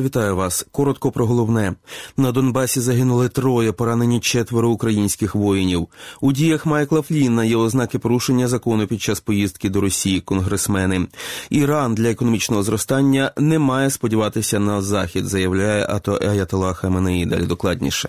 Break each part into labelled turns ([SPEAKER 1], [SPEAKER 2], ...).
[SPEAKER 1] Вітаю вас. Коротко про головне на Донбасі. Загинули троє, поранені четверо українських воїнів. У діях Майкла Флінна є ознаки порушення закону під час поїздки до Росії. Конгресмени Іран для економічного зростання не має сподіватися на захід, заявляє Ато Аятола Хаменеї. Далі докладніше.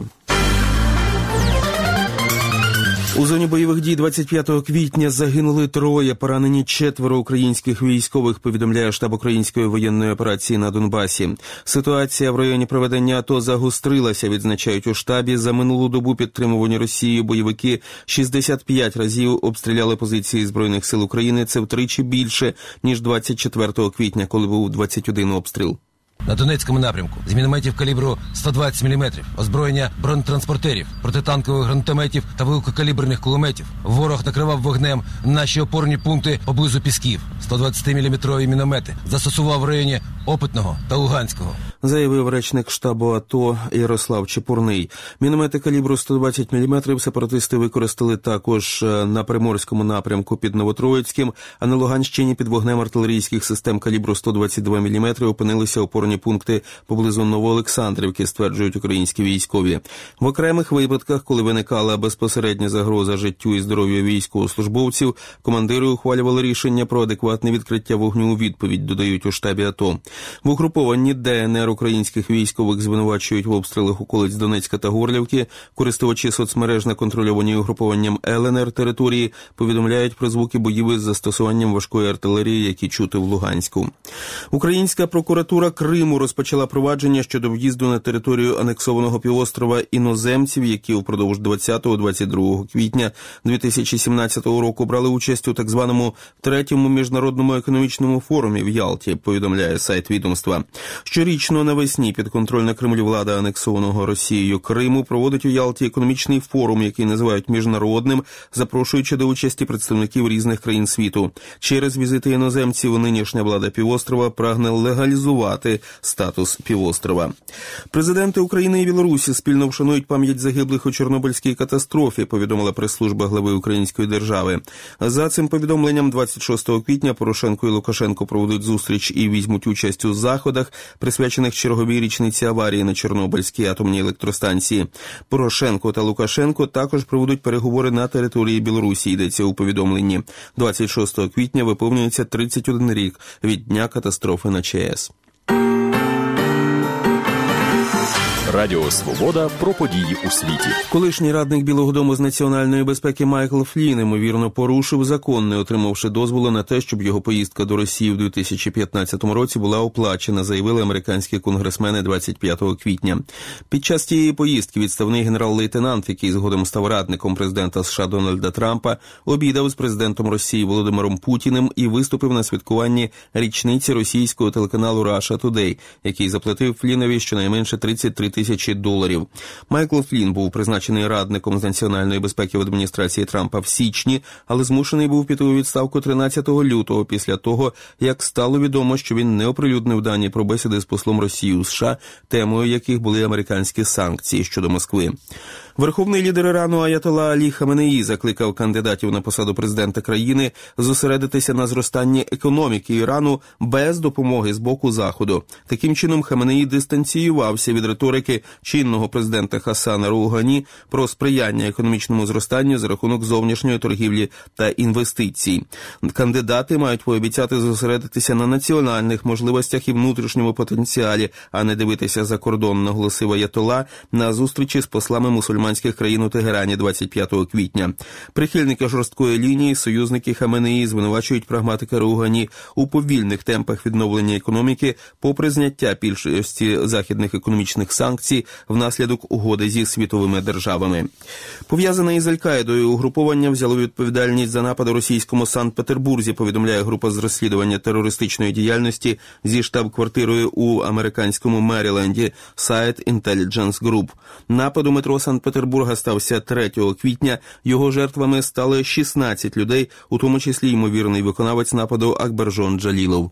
[SPEAKER 1] У зоні бойових дій 25 квітня загинули троє, поранені четверо українських військових. Повідомляє штаб української воєнної операції на Донбасі. Ситуація в районі проведення АТО загострилася. Відзначають у штабі за минулу добу підтримувані Росією бойовики 65 разів обстріляли позиції збройних сил України. Це втричі більше ніж 24 квітня, коли був 21 обстріл.
[SPEAKER 2] На Донецькому напрямку з мінометів калібру 120 мм, озброєння бронетранспортерів, протитанкових гранатометів та великокаліберних кулеметів. Ворог накривав вогнем наші опорні пункти поблизу пісків. 120-мм міномети застосував в районі Опитного та Луганського.
[SPEAKER 1] Заявив речник штабу АТО Ярослав Чепурний. Міномети калібру 120 мм сепаратисти використали також е, на приморському напрямку під Новотроїцьким, а на Луганщині під вогнем артилерійських систем калібру 122 мм опинилися опорні пункти поблизу Новоолександрівки, стверджують українські військові. В окремих випадках, коли виникала безпосередня загроза життю і здоров'ю військовослужбовців, командири ухвалювали рішення про адекватне відкриття вогню у відповідь, додають у штабі АТО. В угрупованні ДНР українських військових звинувачують в обстрілах околиць Донецька та Горлівки. Користувачі соцмереж на контрольованій угрупованням ЛНР території повідомляють про звуки боїв із застосуванням важкої артилерії, які чути в Луганську. Українська прокуратура Криму розпочала провадження щодо в'їзду на територію анексованого півострова іноземців, які упродовж 20-22 квітня 2017 року брали участь у так званому третьому міжнародному економічному форумі в Ялті. Повідомляє сайт відомства. Щорічно навесні підконтрольна Кремлю влада анексованого Росією Криму проводить у Ялті економічний форум, який називають міжнародним, запрошуючи до участі представників різних країн світу. Через візити іноземців нинішня влада півострова прагне легалізувати статус півострова. Президенти України і Білорусі спільно вшанують пам'ять загиблих у Чорнобильській катастрофі. Повідомила прес-служба глави Української держави. За цим повідомленням, 26 квітня Порошенко і Лукашенко проведуть зустріч і візьмуть участь у заходах, присвячених черговій річниці аварії на Чорнобильській атомній електростанції. Порошенко та Лукашенко також проведуть переговори на території Білорусі. Йдеться у повідомленні. 26 квітня виповнюється 31 рік від дня катастрофи на ЧАЕС.
[SPEAKER 3] Радіо Свобода про події у світі.
[SPEAKER 1] Колишній радник Білого Дому з національної безпеки Майкл Флін ймовірно порушив закон, не отримавши дозволу на те, щоб його поїздка до Росії в 2015 році була оплачена, заявили американські конгресмени 25 квітня. Під час цієї поїздки відставний генерал-лейтенант, який згодом став радником президента США Дональда Трампа, обідав з президентом Росії Володимиром Путіним і виступив на святкуванні річниці російського телеканалу Russia Today, який заплатив Флінові щонайменше 33 тисячі доларів. Майкл Флін був призначений радником з національної безпеки в адміністрації Трампа в січні, але змушений був піти у відставку 13 лютого після того, як стало відомо, що він не оприлюднив дані про бесіди з послом Росії у США, темою яких були американські санкції щодо Москви. Верховний лідер Ірану Аятола Алі Хаменеї закликав кандидатів на посаду президента країни зосередитися на зростанні економіки Ірану без допомоги з боку заходу. Таким чином Хаменеї дистанціювався від риторики чинного президента Хасана Роугані про сприяння економічному зростанню за рахунок зовнішньої торгівлі та інвестицій. Кандидати мають пообіцяти зосередитися на національних можливостях і внутрішньому потенціалі, а не дивитися за кордон, наголосив Аятола на зустрічі з послами мусульманських країн у Тегерані 25 квітня. Прихильники жорсткої лінії, союзники Хаменеї звинувачують прагматика Ругані у повільних темпах відновлення економіки, попри зняття більшості західних економічних санкцій санкцій внаслідок угоди зі світовими державами. Пов'язане із Аль-Каїдою угруповання взяло відповідальність за напад російському Санкт-Петербурзі. Повідомляє група з розслідування терористичної діяльності зі штаб-квартирою у американському Меріленді сайт Intelligence Group. Напад у метро Санкт-Петербурга стався 3 квітня. Його жертвами стали 16 людей, у тому числі ймовірний виконавець нападу Акбержон Джалілов.